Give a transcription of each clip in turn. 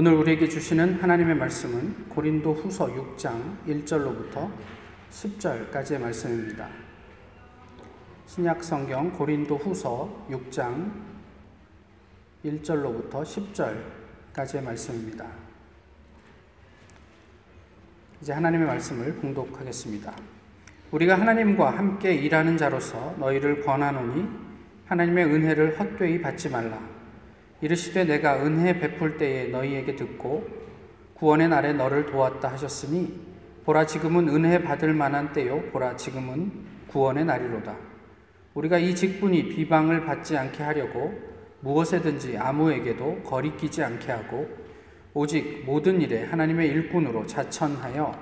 오늘 우리에게 주시는 하나님의 말씀은 고린도 후서 6장 1절로부터 10절까지의 말씀입니다. 신약 성경 고린도 후서 6장 1절로부터 10절까지의 말씀입니다. 이제 하나님의 말씀을 봉독하겠습니다. 우리가 하나님과 함께 일하는 자로서 너희를 권하노니 하나님의 은혜를 헛되이 받지 말라. 이르시되 내가 은혜 베풀 때에 너희에게 듣고 구원의 날에 너를 도왔다 하셨으니 보라 지금은 은혜 받을 만한 때요 보라 지금은 구원의 날이로다. 우리가 이 직분이 비방을 받지 않게 하려고 무엇에든지 아무에게도 거리끼지 않게 하고 오직 모든 일에 하나님의 일꾼으로 자천하여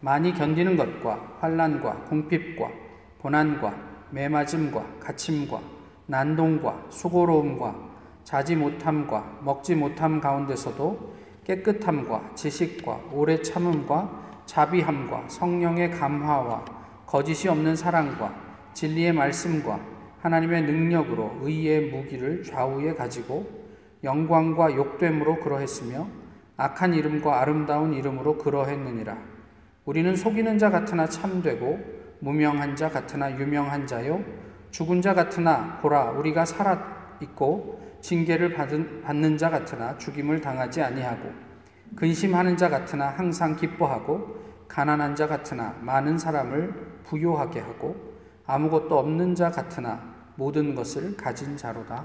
많이 견디는 것과 환란과 궁핍과 고난과 매맞음과 갇힘과 난동과 수고로움과 자지 못함과 먹지 못함 가운데서도 깨끗함과 지식과 오래 참음과 자비함과 성령의 감화와 거짓이 없는 사랑과 진리의 말씀과 하나님의 능력으로 의의 무기를 좌우에 가지고 영광과 욕됨으로 그러했으며 악한 이름과 아름다운 이름으로 그러했느니라. 우리는 속이는 자 같으나 참되고 무명한 자 같으나 유명한 자요 죽은 자 같으나 보라 우리가 살아 있고 징계를 받은, 받는 자 같으나 죽임을 당하지 아니하고 근심하는 자 같으나 항상 기뻐하고 가난한 자 같으나 많은 사람을 부요하게 하고 아무것도 없는 자 같으나 모든 것을 가진 자로다.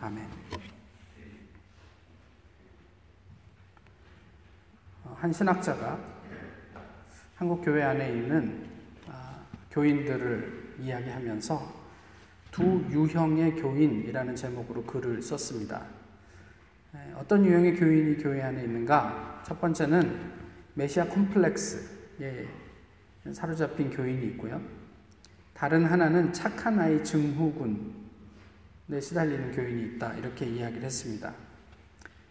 아멘. 어, 한 신학자가 한국 교회 안에 있는 아, 교인들을 이야기하면서 두 유형의 교인이라는 제목으로 글을 썼습니다. 어떤 유형의 교인이 교회 안에 있는가? 첫 번째는 메시아 콤플렉스에 사로잡힌 교인이 있고요. 다른 하나는 착한 아이 증후군에 시달리는 교인이 있다. 이렇게 이야기를 했습니다.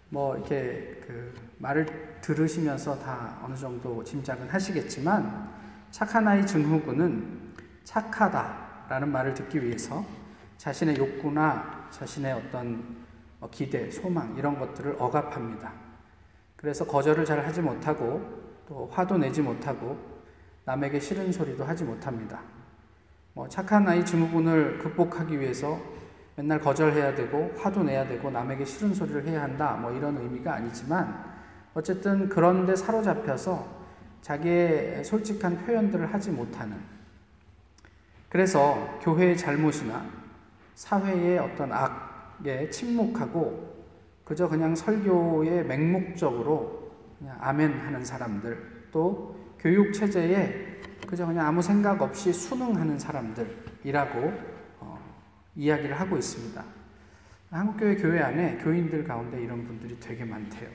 뭐, 이렇게 그 말을 들으시면서 다 어느 정도 짐작은 하시겠지만, 착한 아이 증후군은 착하다. 라는 말을 듣기 위해서 자신의 욕구나 자신의 어떤 뭐 기대, 소망 이런 것들을 억압합니다. 그래서 거절을 잘 하지 못하고 또 화도 내지 못하고 남에게 싫은 소리도 하지 못합니다. 뭐 착한 아이 증후군을 극복하기 위해서 맨날 거절해야 되고 화도 내야 되고 남에게 싫은 소리를 해야 한다 뭐 이런 의미가 아니지만 어쨌든 그런데 사로잡혀서 자기의 솔직한 표현들을 하지 못하는 그래서 교회의 잘못이나 사회의 어떤 악에 침묵하고 그저 그냥 설교의 맹목적으로 그냥 아멘 하는 사람들 또 교육 체제에 그저 그냥 아무 생각 없이 순응하는 사람들이라고 어, 이야기를 하고 있습니다. 한국교회 교회 안에 교인들 가운데 이런 분들이 되게 많대요.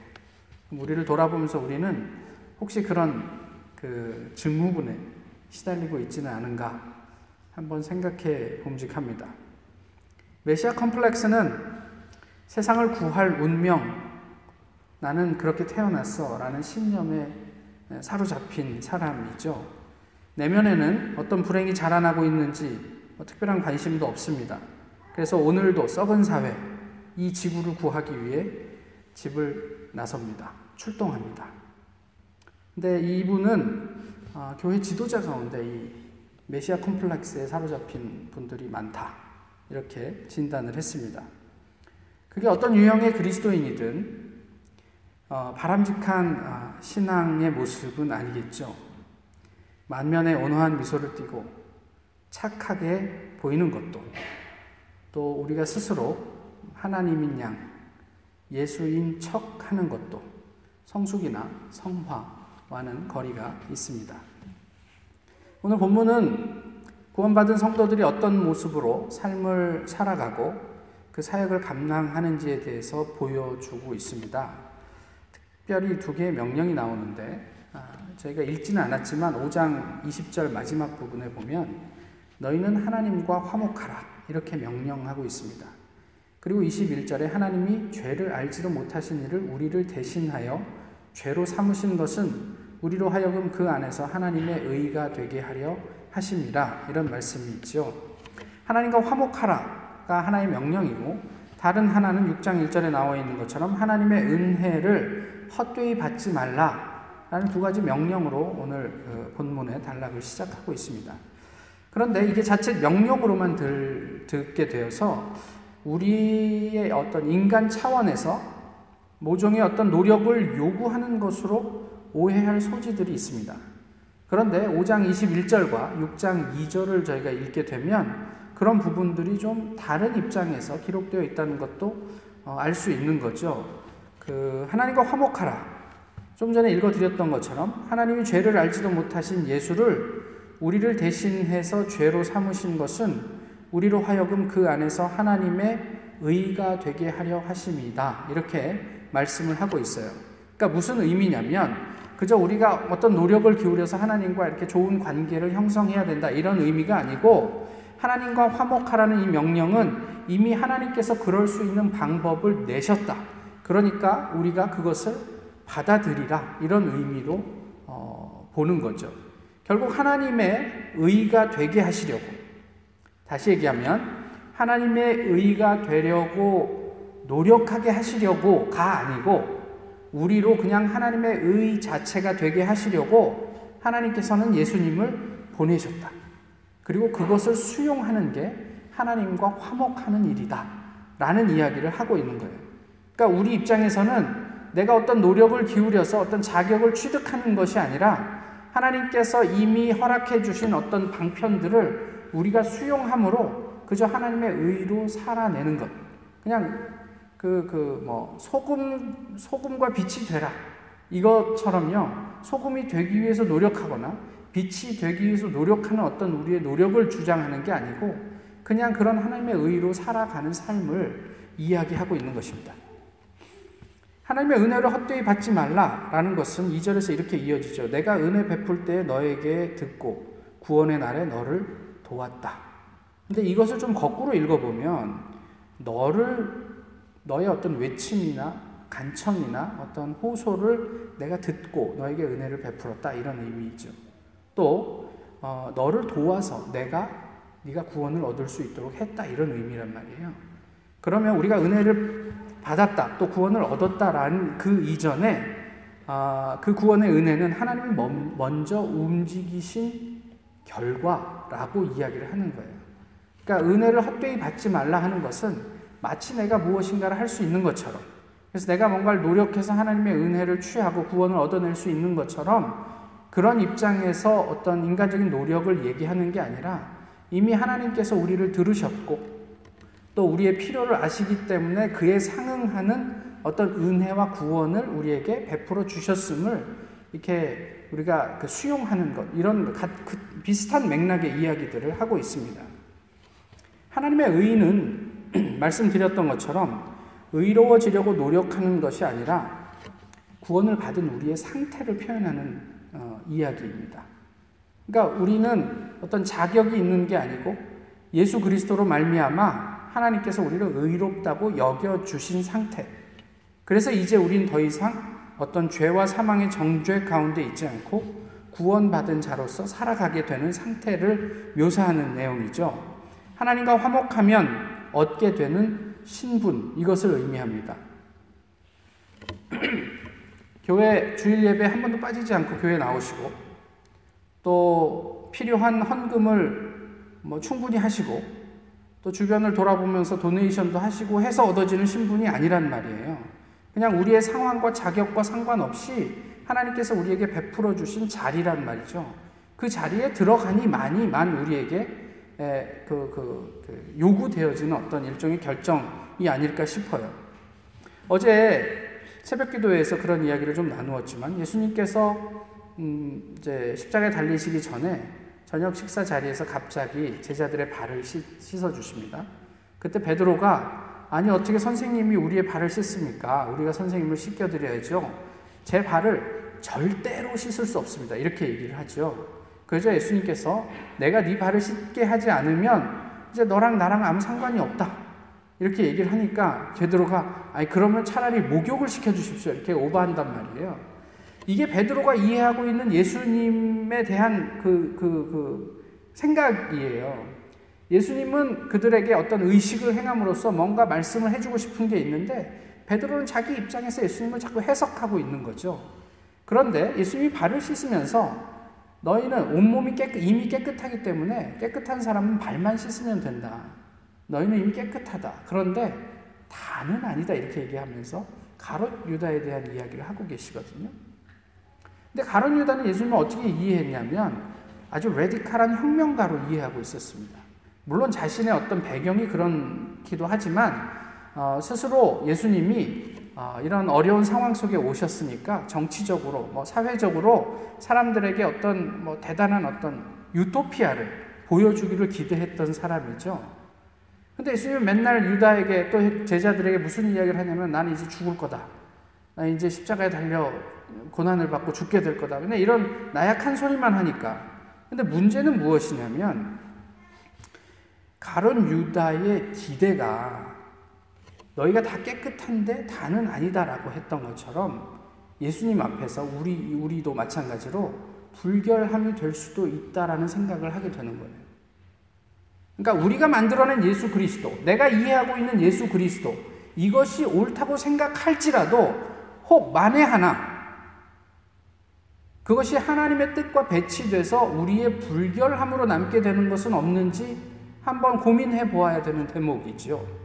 우리를 돌아보면서 우리는 혹시 그런 그 증후군에 시달리고 있지는 않은가 한번 생각해 봄직합니다. 메시아 컴플렉스는 세상을 구할 운명, 나는 그렇게 태어났어 라는 신념에 사로잡힌 사람이죠. 내면에는 어떤 불행이 자라나고 있는지 뭐 특별한 관심도 없습니다. 그래서 오늘도 썩은 사회, 이 지구를 구하기 위해 집을 나섭니다. 출동합니다. 근데 이분은 어, 교회 지도자 가운데 이 메시아 콤플렉스에 사로잡힌 분들이 많다. 이렇게 진단을 했습니다. 그게 어떤 유형의 그리스도인이든 어, 바람직한 어, 신앙의 모습은 아니겠죠. 만면에 온화한 미소를 띠고 착하게 보이는 것도 또 우리가 스스로 하나님인 양 예수인 척 하는 것도 성숙이나 성화와는 거리가 있습니다. 오늘 본문은 구원받은 성도들이 어떤 모습으로 삶을 살아가고 그 사역을 감당하는지에 대해서 보여주고 있습니다. 특별히 두 개의 명령이 나오는데 아, 저희가 읽지는 않았지만 5장 20절 마지막 부분에 보면 너희는 하나님과 화목하라 이렇게 명령하고 있습니다. 그리고 21절에 하나님이 죄를 알지도 못하신 이를 우리를 대신하여 죄로 삼으신 것은 우리로 하여금 그 안에서 하나님의 의가 되게 하려 하심이라 이런 말씀이 있죠. 하나님과 화목하라가 하나의 명령이고 다른 하나는 6장 1절에 나와 있는 것처럼 하나님의 은혜를 헛되이 받지 말라라는 두 가지 명령으로 오늘 그 본문의 단락을 시작하고 있습니다. 그런데 이게 자칫 명령으로만 들, 듣게 되어서 우리의 어떤 인간 차원에서 모종의 어떤 노력을 요구하는 것으로 오해할 소지들이 있습니다. 그런데 5장 21절과 6장 2절을 저희가 읽게 되면 그런 부분들이 좀 다른 입장에서 기록되어 있다는 것도 어, 알수 있는 거죠. 그 하나님과 화목하라. 좀 전에 읽어드렸던 것처럼 하나님이 죄를 알지도 못하신 예수를 우리를 대신해서 죄로 삼으신 것은 우리로 하여금 그 안에서 하나님의 의가 되게 하려 하심이다. 이렇게 말씀을 하고 있어요. 그러니까 무슨 의미냐면 그저 우리가 어떤 노력을 기울여서 하나님과 이렇게 좋은 관계를 형성해야 된다. 이런 의미가 아니고 하나님과 화목하라는 이 명령은 이미 하나님께서 그럴 수 있는 방법을 내셨다. 그러니까 우리가 그것을 받아들이라. 이런 의미로 어, 보는 거죠. 결국 하나님의 의가 되게 하시려고. 다시 얘기하면 하나님의 의가 되려고 노력하게 하시려고가 아니고 우리로 그냥 하나님의 의 자체가 되게 하시려고 하나님께서는 예수님을 보내셨다. 그리고 그것을 수용하는 게 하나님과 화목하는 일이다. 라는 이야기를 하고 있는 거예요. 그러니까 우리 입장에서는 내가 어떤 노력을 기울여서 어떤 자격을 취득하는 것이 아니라 하나님께서 이미 허락해 주신 어떤 방편들을 우리가 수용함으로 그저 하나님의 의로 살아내는 것. 그냥 그, 그, 뭐, 소금, 소금과 빛이 되라. 이것처럼요, 소금이 되기 위해서 노력하거나 빛이 되기 위해서 노력하는 어떤 우리의 노력을 주장하는 게 아니고 그냥 그런 하나님의 의로 살아가는 삶을 이야기하고 있는 것입니다. 하나님의 은혜를 헛되이 받지 말라라는 것은 2절에서 이렇게 이어지죠. 내가 은혜 베풀 때 너에게 듣고 구원의 날에 너를 도왔다. 근데 이것을 좀 거꾸로 읽어보면 너를 너의 어떤 외침이나 간청이나 어떤 호소를 내가 듣고 너에게 은혜를 베풀었다 이런 의미이죠. 또 어, 너를 도와서 내가 네가 구원을 얻을 수 있도록 했다 이런 의미란 말이에요. 그러면 우리가 은혜를 받았다, 또 구원을 얻었다라는 그 이전에 아, 그 구원의 은혜는 하나님이 먼저 움직이신 결과라고 이야기를 하는 거예요. 그러니까 은혜를 헛되이 받지 말라 하는 것은 마치 내가 무엇인가를 할 수 있는 것처럼 그래서 내가 뭔가를 노력해서 하나님의 은혜를 취하고 구원을 얻어낼 수 있는 것처럼 그런 입장에서 어떤 인간적인 노력을 얘기하는 게 아니라 이미 하나님께서 우리를 들으셨고 또 우리의 필요를 아시기 때문에 그에 상응하는 어떤 은혜와 구원을 우리에게 베풀어 주셨음을 이렇게 우리가 그 수용하는 것 이런 그 비슷한 맥락의 이야기들을 하고 있습니다. 하나님의 의는 말씀드렸던 것처럼 의로워지려고 노력하는 것이 아니라 구원을 받은 우리의 상태를 표현하는 어, 이야기입니다. 그러니까 우리는 어떤 자격이 있는 게 아니고 예수 그리스도로 말미암아 하나님께서 우리를 의롭다고 여겨 주신 상태. 그래서 이제 우린 더 이상 어떤 죄와 사망의 정죄 가운데 있지 않고 구원받은 자로서 살아가게 되는 상태를 묘사하는 내용이죠. 하나님과 화목하면 얻게 되는 신분, 이것을 의미합니다. 교회 주일 예배 한 번도 빠지지 않고 교회 나오시고 또 필요한 헌금을 뭐 충분히 하시고 또 주변을 돌아보면서 도네이션도 하시고 해서 얻어지는 신분이 아니란 말이에요. 그냥 우리의 상황과 자격과 상관없이 하나님께서 우리에게 베풀어 주신 자리란 말이죠. 그 자리에 들어가니만이만 우리에게 그, 그, 그 요구되어지는 어떤 일종의 결정이 아닐까 싶어요. 어제 새벽 기도회에서 그런 이야기를 좀 나누었지만 예수님께서 음 이제 십자가에 달리시기 전에 저녁 식사 자리에서 갑자기 제자들의 발을 씻어 주십니다. 그때 베드로가 아니 어떻게 선생님이 우리의 발을 씻습니까? 우리가 선생님을 씻겨 드려야죠. 제 발을 절대로 씻을 수 없습니다. 이렇게 얘기를 하죠. 그래서 예수님께서 내가 네 발을 씻게 하지 않으면 이제 너랑 나랑 아무 상관이 없다. 이렇게 얘기를 하니까 베드로가 아니 그러면 차라리 목욕을 시켜 주십시오. 이렇게 오버한단 말이에요. 이게 베드로가 이해하고 있는 예수님에 대한 그, 그, 그 생각이에요. 예수님은 그들에게 어떤 의식을 행함으로써 뭔가 말씀을 해주고 싶은 게 있는데 베드로는 자기 입장에서 예수님을 자꾸 해석하고 있는 거죠. 그런데 예수님이 발을 씻으면서 너희는 온몸이 깨끗, 이미 깨끗하기 때문에 깨끗한 사람은 발만 씻으면 된다. 너희는 이미 깨끗하다. 그런데 다는 아니다. 이렇게 얘기하면서 가롯 유다에 대한 이야기를 하고 계시거든요. 근데 가롯 유다는 예수님을 어떻게 이해했냐면 아주 레디칼한 혁명가로 이해하고 있었습니다. 물론 자신의 어떤 배경이 그렇기도 하지만 어, 스스로 예수님이 어, 이런 어려운 상황 속에 오셨으니까 정치적으로, 뭐 사회적으로 사람들에게 어떤 뭐 대단한 어떤 유토피아를 보여주기를 기대했던 사람이죠. 근데 예수님은 맨날 유다에게 또 제자들에게 무슨 이야기를 하냐면 나는 이제 죽을 거다. 나 이제 십자가에 달려 고난을 받고 죽게 될 거다. 근데 이런 나약한 소리만 하니까. 근데 문제는 무엇이냐면 가론 유다의 기대가 너희가 다 깨끗한데 다는 아니다라고 했던 것처럼 예수님 앞에서 우리 우리도 마찬가지로 불결함이 될 수도 있다라는 생각을 하게 되는 거예요. 그러니까 우리가 만들어낸 예수 그리스도, 내가 이해하고 있는 예수 그리스도, 이것이 옳다고 생각할지라도 혹 만에 하나 그것이 하나님의 뜻과 배치돼서 우리의 불결함으로 남게 되는 것은 없는지 한번 고민해 보아야 되는 대목이지요.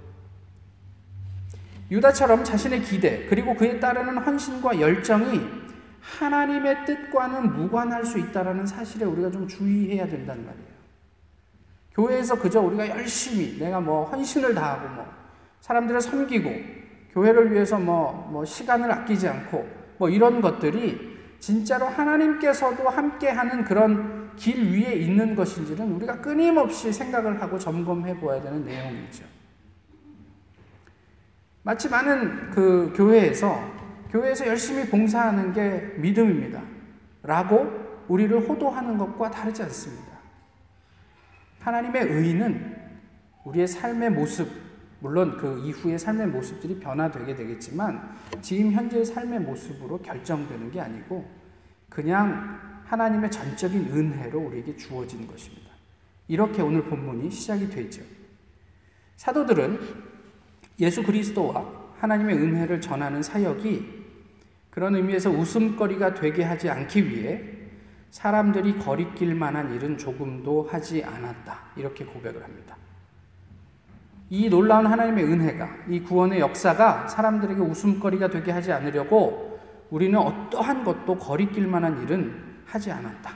유다처럼 자신의 기대 그리고 그에 따르는 헌신과 열정이 하나님의 뜻과는 무관할 수 있다라는 사실에 우리가 좀 주의해야 된다는 말이에요. 교회에서 그저 우리가 열심히 내가 뭐 헌신을 다하고 뭐 사람들을 섬기고 교회를 위해서 뭐, 뭐 시간을 아끼지 않고 뭐 이런 것들이 진짜로 하나님께서도 함께하는 그런 길 위에 있는 것인지는 우리가 끊임없이 생각을 하고 점검해 보아야 되는 내용이죠. 마치 많은 그 교회에서 교회에서 열심히 봉사하는 게 믿음입니다. 라고 우리를 호도하는 것과 다르지 않습니다. 하나님의 의는 우리의 삶의 모습, 물론 그 이후의 삶의 모습들이 변화되게 되겠지만 지금 현재의 삶의 모습으로 결정되는 게 아니고 그냥 하나님의 전적인 은혜로 우리에게 주어진 것입니다. 이렇게 오늘 본문이 시작이 되죠. 사도들은 예수 그리스도와 하나님의 은혜를 전하는 사역이 그런 의미에서 웃음거리가 되게 하지 않기 위해 사람들이 거리낄 만한 일은 조금도 하지 않았다. 이렇게 고백을 합니다. 이 놀라운 하나님의 은혜가, 이 구원의 역사가 사람들에게 웃음거리가 되게 하지 않으려고 우리는 어떠한 것도 거리낄 만한 일은 하지 않았다.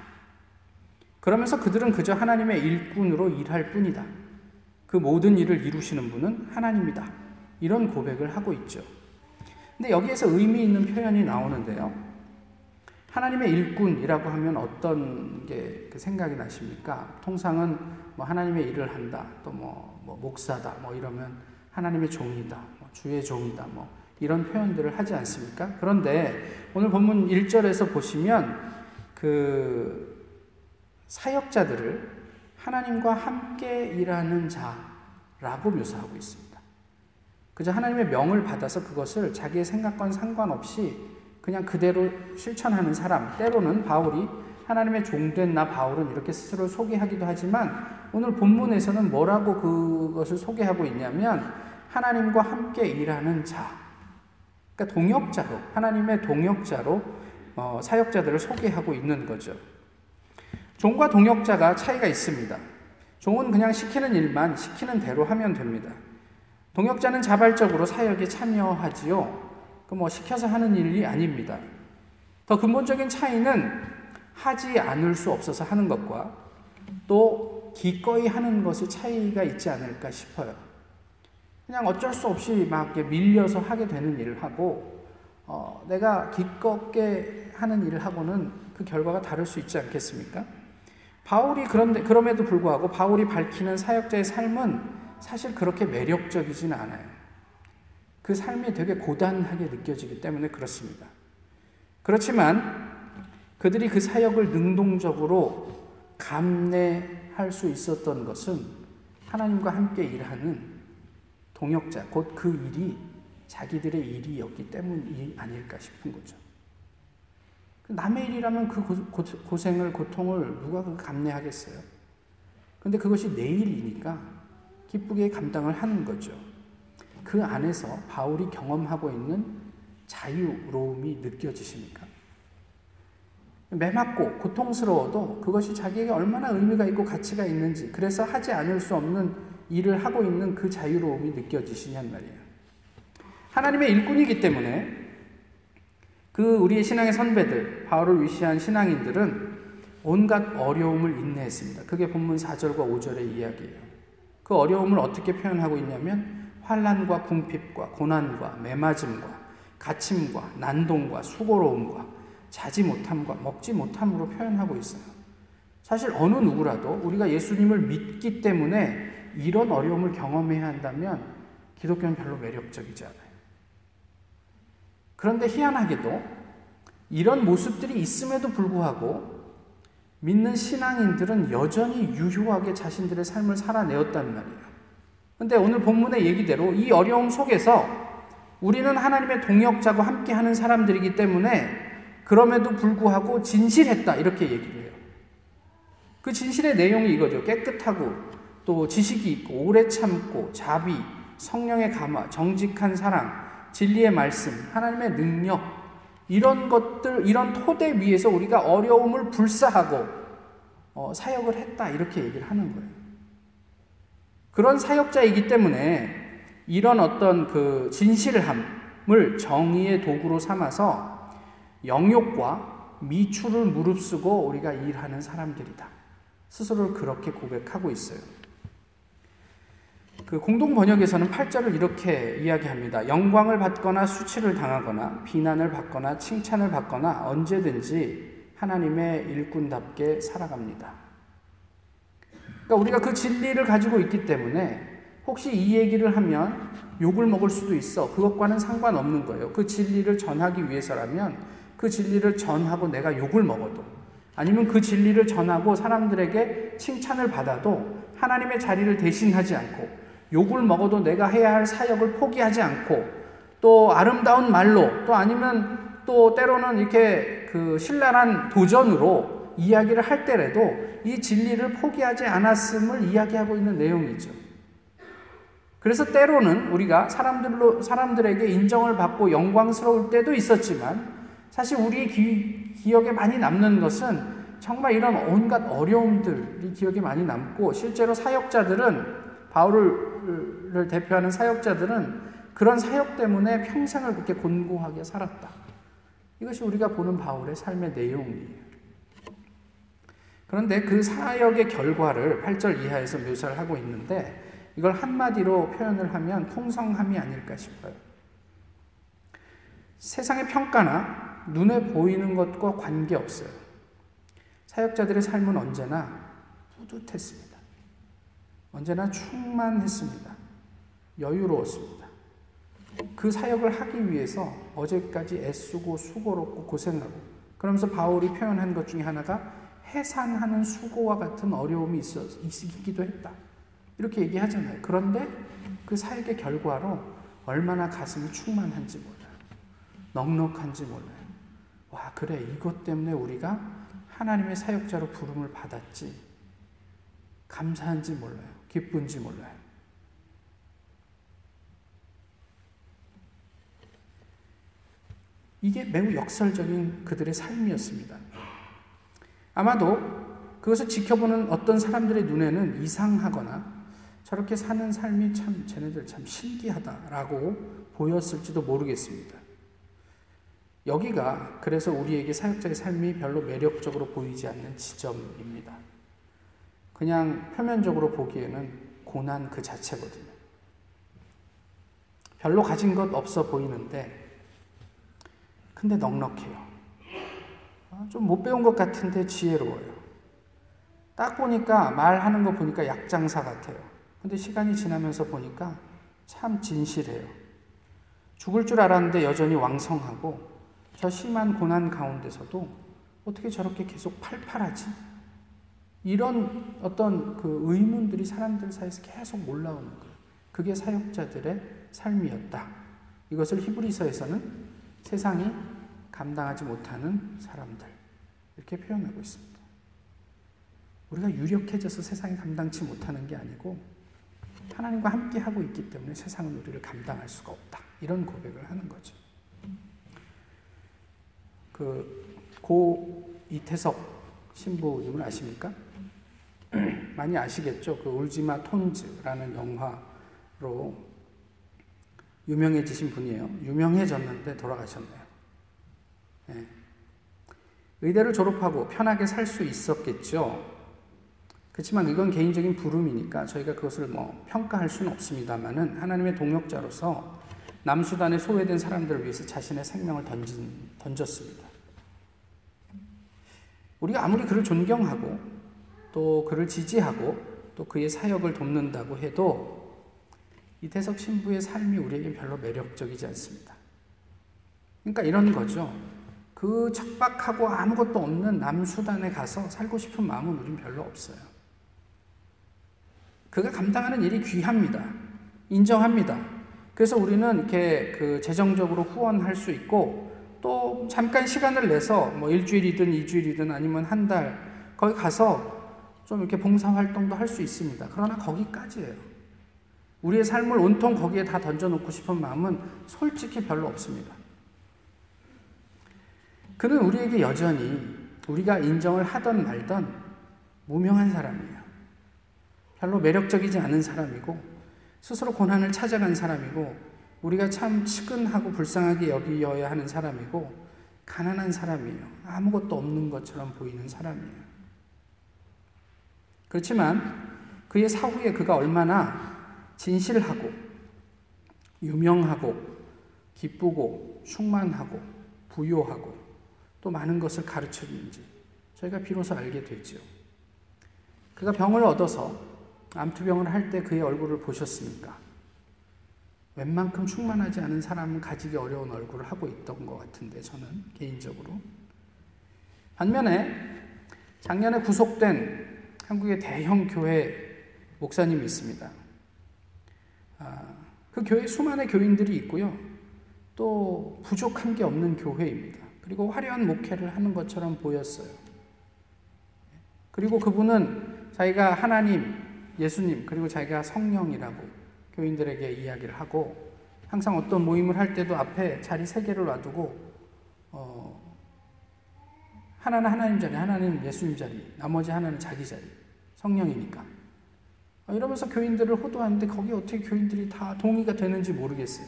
그러면서 그들은 그저 하나님의 일꾼으로 일할 뿐이다. 그 모든 일을 이루시는 분은 하나님이다. 이런 고백을 하고 있죠. 근데 여기에서 의미 있는 표현이 나오는데요. 하나님의 일꾼이라고 하면 어떤 게그 생각이 나십니까? 통상은 뭐 하나님의 일을 한다, 또뭐 뭐 목사다, 뭐 이러면 하나님의 종이다, 뭐 주의 종이다, 뭐 이런 표현들을 하지 않습니까? 그런데 오늘 본문 1절에서 보시면 그 사역자들을 하나님과 함께 일하는 자라고 묘사하고 있습니다. 그저 하나님의 명을 받아서 그것을 자기의 생각과 상관없이 그냥 그대로 실천하는 사람, 때로는 바울이 하나님의 종된 나 바울은 이렇게 스스로 소개하기도 하지만 오늘 본문에서는 뭐라고 그것을 소개하고 있냐면 하나님과 함께 일하는 자. 그러니까 동역자로, 하나님의 동역자로 어, 사역자들을 소개하고 있는 거죠. 종과 동역자가 차이가 있습니다. 종은 그냥 시키는 일만 시키는 대로 하면 됩니다. 동역자는 자발적으로 사역에 참여하지요. 그 뭐 시켜서 하는 일이 아닙니다. 더 근본적인 차이는 하지 않을 수 없어서 하는 것과 또 기꺼이 하는 것의 차이가 있지 않을까 싶어요. 그냥 어쩔 수 없이 막 밀려서 하게 되는 일을 하고 어, 내가 기껍게 하는 일을 하고는 그 결과가 다를 수 있지 않겠습니까? 바울이 그런데 그럼에도 불구하고 바울이 밝히는 사역자의 삶은 사실 그렇게 매력적이지는 않아요. 그 삶이 되게 고단하게 느껴지기 때문에 그렇습니다. 그렇지만 그들이 그 사역을 능동적으로 감내할 수 있었던 것은 하나님과 함께 일하는 동역자, 곧 그 일이 자기들의 일이었기 때문이 아닐까 싶은 거죠. 남의 일이라면 그 고생을, 고통을 누가 그 감내하겠어요? 근데 그것이 내 일이니까 기쁘게 감당을 하는 거죠. 그 안에서 바울이 경험하고 있는 자유로움이 느껴지십니까? 매맞고 고통스러워도 그것이 자기에게 얼마나 의미가 있고 가치가 있는지 그래서 하지 않을 수 없는 일을 하고 있는 그 자유로움이 느껴지시냔 말이에요. 하나님의 일꾼이기 때문에 그 우리의 신앙의 선배들, 바울을 위시한 신앙인들은 온갖 어려움을 인내했습니다. 그게 본문 4절과 5절의 이야기예요. 그 어려움을 어떻게 표현하고 있냐면 환란과 궁핍과 고난과 매맞음과 갇힘과 난동과 수고로움과 자지 못함과 먹지 못함으로 표현하고 있어요. 사실 어느 누구라도 우리가 예수님을 믿기 때문에 이런 어려움을 경험해야 한다면 기독교는 별로 매력적이지 않아요. 그런데 희한하게도 이런 모습들이 있음에도 불구하고 믿는 신앙인들은 여전히 유효하게 자신들의 삶을 살아내었단 말이에요. 근데 오늘 본문의 얘기대로 이 어려움 속에서 우리는 하나님의 동역자고 함께 하는 사람들이기 때문에 그럼에도 불구하고 진실했다. 이렇게 얘기를 해요. 그 진실의 내용이 이거죠. 깨끗하고 또 지식이 있고 오래 참고 자비, 성령의 감화, 정직한 사랑, 진리의 말씀, 하나님의 능력 이런 것들 이런 토대 위에서 우리가 어려움을 불사하고 어, 사역을 했다 이렇게 얘기를 하는 거예요. 그런 사역자이기 때문에 이런 어떤 그 진실함을 정의의 도구로 삼아서 영욕과 미추를 무릅쓰고 우리가 일하는 사람들이다. 스스로를 그렇게 고백하고 있어요. 그 공동 번역에서는 8절을 이렇게 이야기합니다. 영광을 받거나 수치를 당하거나 비난을 받거나 칭찬을 받거나 언제든지 하나님의 일꾼답게 살아갑니다. 그러니까 우리가 그 진리를 가지고 있기 때문에 혹시 이 얘기를 하면 욕을 먹을 수도 있어. 그것과는 상관없는 거예요. 그 진리를 전하기 위해서라면 그 진리를 전하고 내가 욕을 먹어도 아니면 그 진리를 전하고 사람들에게 칭찬을 받아도 하나님의 자리를 대신하지 않고 욕을 먹어도 내가 해야 할 사역을 포기하지 않고 또 아름다운 말로 또 아니면 또 때로는 이렇게 그 신랄한 도전으로 이야기를 할 때라도 이 진리를 포기하지 않았음을 이야기하고 있는 내용이죠. 그래서 때로는 우리가 사람들로 사람들에게 인정을 받고 영광스러울 때도 있었지만 사실 우리 기, 기억에 많이 남는 것은 정말 이런 온갖 어려움들이 기억에 많이 남고 실제로 사역자들은 바울을 대표하는 사역자들은 그런 사역 때문에 평생을 그렇게 곤고하게 살았다. 이것이 우리가 보는 바울의 삶의 내용이에요. 그런데 그 사역의 결과를 8절 이하에서 묘사를 하고 있는데 이걸 한마디로 표현을 하면 풍성함이 아닐까 싶어요. 세상의 평가나 눈에 보이는 것과 관계없어요. 사역자들의 삶은 언제나 뿌듯했습니다. 언제나 충만했습니다. 여유로웠습니다. 그 사역을 하기 위해서 어제까지 애쓰고 수고롭고 고생하고 그러면서 바울이 표현한 것 중에 하나가 해산하는 수고와 같은 어려움이 있기도 했다. 이렇게 얘기하잖아요. 그런데 그 사역의 결과로 얼마나 가슴이 충만한지 몰라요. 넉넉한지 몰라요. 와, 그래. 이것 때문에 우리가 하나님의 사역자로 부름을 받았지. 감사한지 몰라요. 기쁜지 몰라요. 이게 매우 역설적인 그들의 삶이었습니다. 아마도 그것을 지켜보는 어떤 사람들의 눈에는 이상하거나 저렇게 사는 삶이 참 쟤네들 참 신기하다라고 보였을지도 모르겠습니다. 여기가 그래서 우리에게 사역자의 삶이 별로 매력적으로 보이지 않는 지점입니다. 그냥 표면적으로 보기에는 고난 그 자체거든요. 별로 가진 것 없어 보이는데, 근데 넉넉해요. 아, 좀못 배운 것 같은데 지혜로워요. 딱 보니까 말하는 거 보니까 약장사 같아요. 근데 시간이 지나면서 보니까 참 진실해요. 죽을 줄 알았는데 여전히 왕성하고 저 심한 고난 가운데서도 어떻게 저렇게 계속 팔팔하지? 이런 어떤 그 의문들이 사람들 사이에서 계속 올라오는 거예요. 그게 사역자들의 삶이었다. 이것을 히브리서에서는 세상이 감당하지 못하는 사람들. 이렇게 표현하고 있습니다. 우리가 유력해져서 세상이 감당치 못하는 게 아니고 하나님과 함께 하고 있기 때문에 세상은 우리를 감당할 수가 없다. 이런 고백을 하는 거죠. 그 고 이태석 신부님을 아십니까? 많이 아시겠죠? 그 울지마 톤즈라는 영화로 유명해지신 분이에요. 유명해졌는데 돌아가셨네요. 네. 의대를 졸업하고 편하게 살 수 있었겠죠. 그렇지만 이건 개인적인 부름이니까 저희가 그것을 뭐 평가할 수는 없습니다만은 하나님의 동역자로서 남수단에 소외된 사람들을 위해서 자신의 생명을 던진, 던졌습니다. 우리가 아무리 그를 존경하고 또 그를 지지하고 또 그의 사역을 돕는다고 해도 이태석 신부의 삶이 우리에게 별로 매력적이지 않습니다. 그러니까 이런 거죠. 그 척박하고 아무것도 없는 남수단에 가서 살고 싶은 마음은 우린 별로 없어요. 그가 감당하는 일이 귀합니다. 인정합니다. 그래서 우리는 이렇게 그 재정적으로 후원할 수 있고 또 잠깐 시간을 내서 뭐 일주일이든 이주일이든 아니면 한 달 거기 가서 좀 이렇게 봉사 활동도 할 수 있습니다. 그러나 거기까지예요. 우리의 삶을 온통 거기에 다 던져놓고 싶은 마음은 솔직히 별로 없습니다. 그는 우리에게 여전히 우리가 인정을 하던 말던 무명한 사람이에요. 별로 매력적이지 않은 사람이고 스스로 고난을 찾아간 사람이고 우리가 참 측은하고 불쌍하게 여기어야 하는 사람이고 가난한 사람이에요. 아무것도 없는 것처럼 보이는 사람이에요. 그렇지만 그의 사후에 그가 얼마나 진실하고 유명하고 기쁘고 충만하고 부요하고 또 많은 것을 가르쳤는지 저희가 비로소 알게 되죠. 그가 병을 얻어서 암투병을 할 때 그의 얼굴을 보셨습니까? 웬만큼 충만하지 않은 사람은 가지기 어려운 얼굴을 하고 있던 것 같은데 저는 개인적으로 반면에 작년에 구속된 한국의 대형 교회 목사님이 있습니다. 아, 그 교회 수많은 교인들이 있고요. 또 부족한 게 없는 교회입니다. 그리고 화려한 목회를 하는 것처럼 보였어요. 그리고 그분은 자기가 하나님, 예수님, 그리고 자기가 성령이라고 교인들에게 이야기를 하고 항상 어떤 모임을 할 때도 앞에 자리 세 개를 놔두고 어, 하나는 하나님 자리, 하나는 예수님 자리, 나머지 하나는 자기 자리, 성령이니까. 어, 이러면서 교인들을 호도하는데 거기 어떻게 교인들이 다 동의가 되는지 모르겠어요.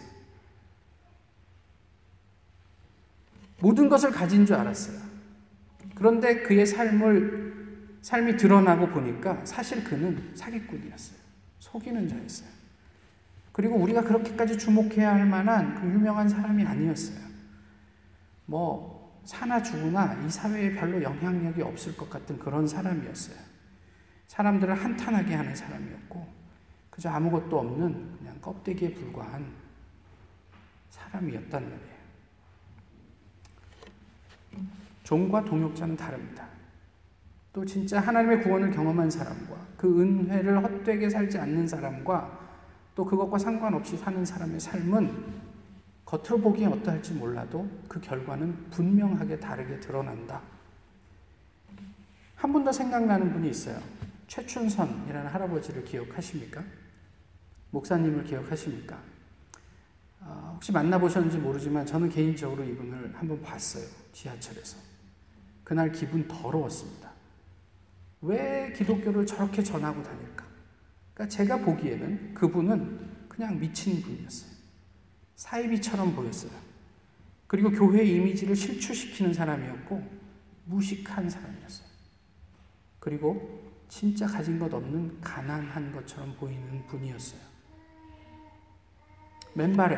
모든 것을 가진 줄 알았어요. 그런데 그의 삶을, 삶이 드러나고 보니까 사실 그는 사기꾼이었어요. 속이는 자였어요. 그리고 우리가 그렇게까지 주목해야 할 만한 그 유명한 사람이 아니었어요. 뭐, 사나 죽으나 이 사회에 별로 영향력이 없을 것 같은 그런 사람이었어요. 사람들을 한탄하게 하는 사람이었고, 그저 아무것도 없는 그냥 껍데기에 불과한 사람이었단 말이에요. 종과 동역자는 다릅니다. 또 진짜 하나님의 구원을 경험한 사람과 그 은혜를 헛되게 살지 않는 사람과 또 그것과 상관없이 사는 사람의 삶은 겉으로 보기엔 어떠할지 몰라도 그 결과는 분명하게 다르게 드러난다. 한 분 더 생각나는 분이 있어요. 최춘선이라는 할아버지를 기억하십니까? 목사님을 기억하십니까? 어, 혹시 만나보셨는지 모르지만 저는 개인적으로 이분을 한번 봤어요. 지하철에서. 그날 기분 더러웠습니다. 왜 기독교를 저렇게 전하고 다닐까? 그러니까 제가 보기에는 그분은 그냥 미친 분이었어요. 사이비처럼 보였어요. 그리고 교회 이미지를 실추시키는 사람이었고 무식한 사람이었어요. 그리고 진짜 가진 것 없는 가난한 것처럼 보이는 분이었어요. 맨발에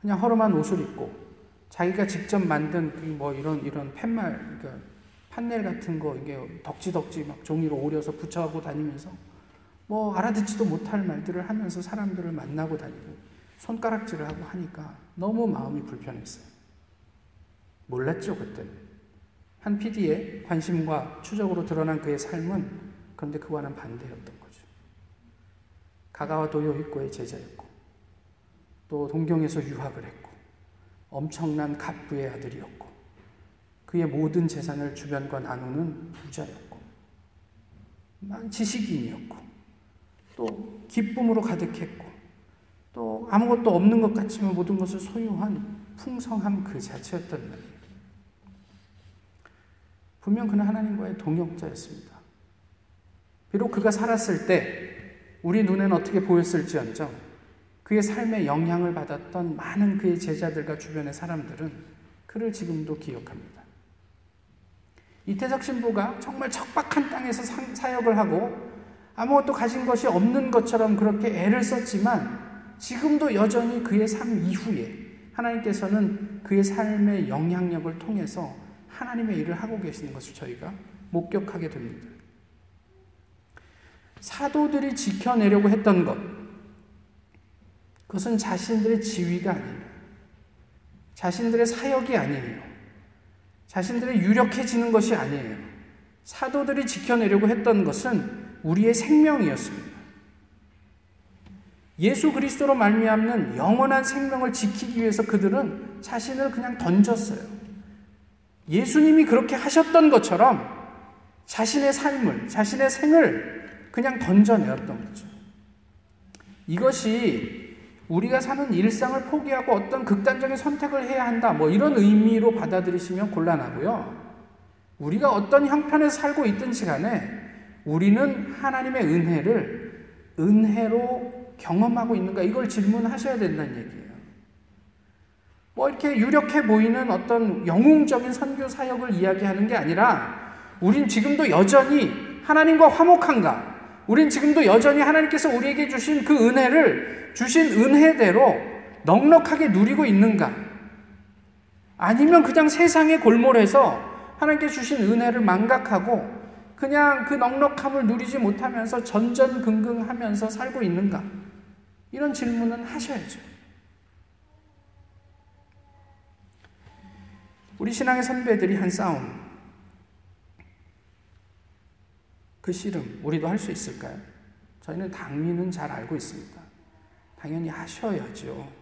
그냥 허름한 옷을 입고 자기가 직접 만든 그뭐 이런 이런 팻말 그러니까 판넬 같은 거 이게 덕지덕지 막 종이로 오려서 붙여하고 다니면서 뭐 알아듣지도 못할 말들을 하면서 사람들을 만나고 다니고 손가락질을 하고 하니까 너무 마음이 불편했어요. 몰랐죠 그때는. 한 PD의 관심과 추적으로 드러난 그의 삶은 그런데 그와는 반대였던 거죠. 가가와 도요히코의 제자였고 또 동경에서 유학을 했고 엄청난 갑부의 아들이었고 그의 모든 재산을 주변과 나누는 부자였고 지식인이었고 또 기쁨으로 가득했고 또 아무것도 없는 것 같지만 모든 것을 소유한 풍성함 그 자체였단 말이에요. 분명 그는 하나님과의 동역자였습니다. 비록 그가 살았을 때 우리 눈에는 어떻게 보였을지언정 그의 삶에 영향을 받았던 많은 그의 제자들과 주변의 사람들은 그를 지금도 기억합니다. 이태석 신부가 정말 척박한 땅에서 사역을 하고 아무것도 가진 것이 없는 것처럼 그렇게 애를 썼지만 지금도 여전히 그의 삶 이후에 하나님께서는 그의 삶의 영향력을 통해서 하나님의 일을 하고 계시는 것을 저희가 목격하게 됩니다. 사도들이 지켜내려고 했던 것, 그것은 자신들의 지위가 아니에요. 자신들의 사역이 아니에요. 자신들의 유력해지는 것이 아니에요. 사도들이 지켜내려고 했던 것은 우리의 생명이었습니다. 예수 그리스도로 말미암는 영원한 생명을 지키기 위해서 그들은 자신을 그냥 던졌어요. 예수님이 그렇게 하셨던 것처럼 자신의 삶을, 자신의 생을 그냥 던져내었던 거죠. 이것이 우리가 사는 일상을 포기하고 어떤 극단적인 선택을 해야 한다, 뭐 이런 의미로 받아들이시면 곤란하고요. 우리가 어떤 형편에서 살고 있든지 간에 우리는 하나님의 은혜를 은혜로 경험하고 있는가 이걸 질문하셔야 된다는 얘기예요. 뭐 이렇게 유력해 보이는 어떤 영웅적인 선교 사역을 이야기하는 게 아니라 우린 지금도 여전히 하나님과 화목한가? 우린 지금도 여전히 하나님께서 우리에게 주신 그 은혜를 주신 은혜대로 넉넉하게 누리고 있는가? 아니면 그냥 세상의 골몰에서 하나님께 주신 은혜를 망각하고 그냥 그 넉넉함을 누리지 못하면서 전전긍긍하면서 살고 있는가? 이런 질문은 하셔야죠. 우리 신앙의 선배들이 한 싸움, 그 씨름, 우리도 할 수 있을까요? 저희는 당위는 잘 알고 있습니다. 당연히 하셔야죠.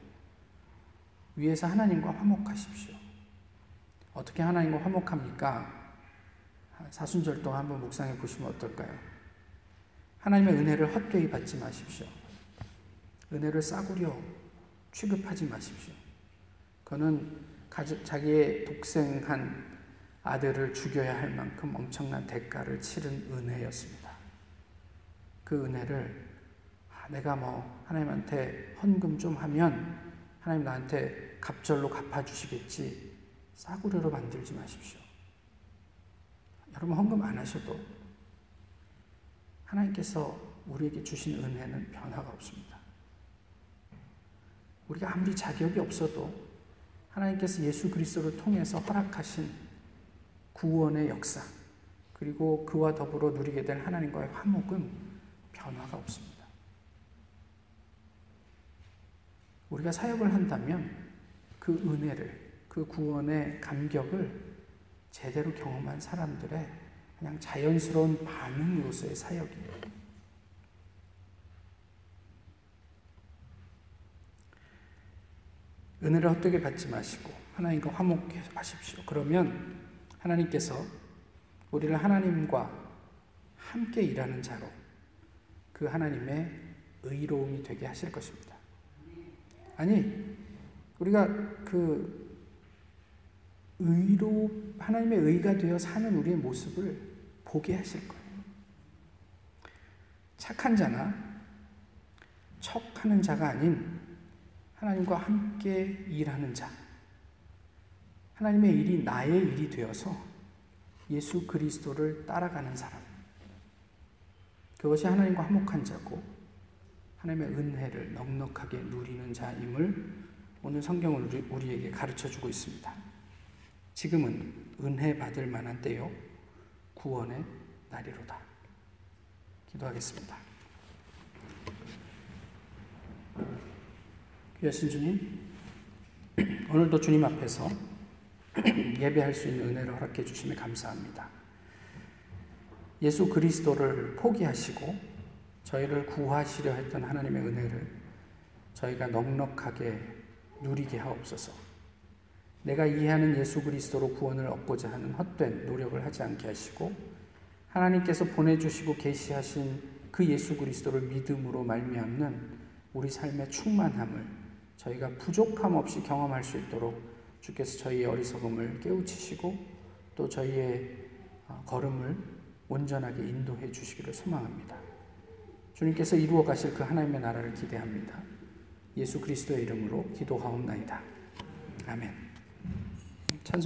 위에서 하나님과 화목하십시오. 어떻게 하나님과 화목합니까? 사순절동 한번 묵상해 보시면 어떨까요? 하나님의 은혜를 헛되이 받지 마십시오. 은혜를 싸구려 취급하지 마십시오. 그는 자기의 독생한 아들을 죽여야 할 만큼 엄청난 대가를 치른 은혜였습니다. 그 은혜를 아, 내가 뭐 하나님한테 헌금 좀 하면 하나님 나한테 갑절로 갚아주시겠지 싸구려로 만들지 마십시오. 여러분 헌금 안 하셔도 하나님께서 우리에게 주신 은혜는 변화가 없습니다. 우리가 아무리 자격이 없어도 하나님께서 예수 그리스도를 통해서 허락하신 구원의 역사 그리고 그와 더불어 누리게 될 하나님과의 화목은 변화가 없습니다. 우리가 사역을 한다면 그 은혜를 그 구원의 감격을 제대로 경험한 사람들의 그냥 자연스러운 반응으로서의 사역이에요. 은혜를 헛되게 받지 마시고 하나님과 화목하십시오. 그러면 하나님께서 우리를 하나님과 함께 일하는 자로 그 하나님의 의로움이 되게 하실 것입니다. 아니, 우리가 그 의로 하나님의 의가 되어 사는 우리의 모습을 보게 하실 거예요. 착한 자나 척하는 자가 아닌 하나님과 함께 일하는 자. 하나님의 일이 나의 일이 되어서 예수 그리스도를 따라가는 사람. 그것이 하나님과 화목한 자고 하나님의 은혜를 넉넉하게 누리는 자임을 오늘 성경을 우리에게 가르쳐 주고 있습니다. 지금은 은혜 받을 만한 때요. 구원의 날이로다. 기도하겠습니다. 귀하신 주님, 오늘도 주님 앞에서 예배할 수 있는 은혜를 허락해 주심에 감사합니다. 예수 그리스도를 포기하시고 저희를 구하시려 했던 하나님의 은혜를 저희가 넉넉하게 누리게 하옵소서. 내가 이해하는 예수 그리스도로 구원을 얻고자 하는 헛된 노력을 하지 않게 하시고 하나님께서 보내주시고 계시하신 그 예수 그리스도를 믿음으로 말미암는 우리 삶의 충만함을 저희가 부족함 없이 경험할 수 있도록 주께서 저희의 어리석음을 깨우치시고 또 저희의 어, 걸음을 온전하게 인도해 주시기를 소망합니다. 주님께서 이루어 가실 그 하나님의 나라를 기대합니다. 예수 그리스도의 이름으로 기도하옵나이다. 아멘.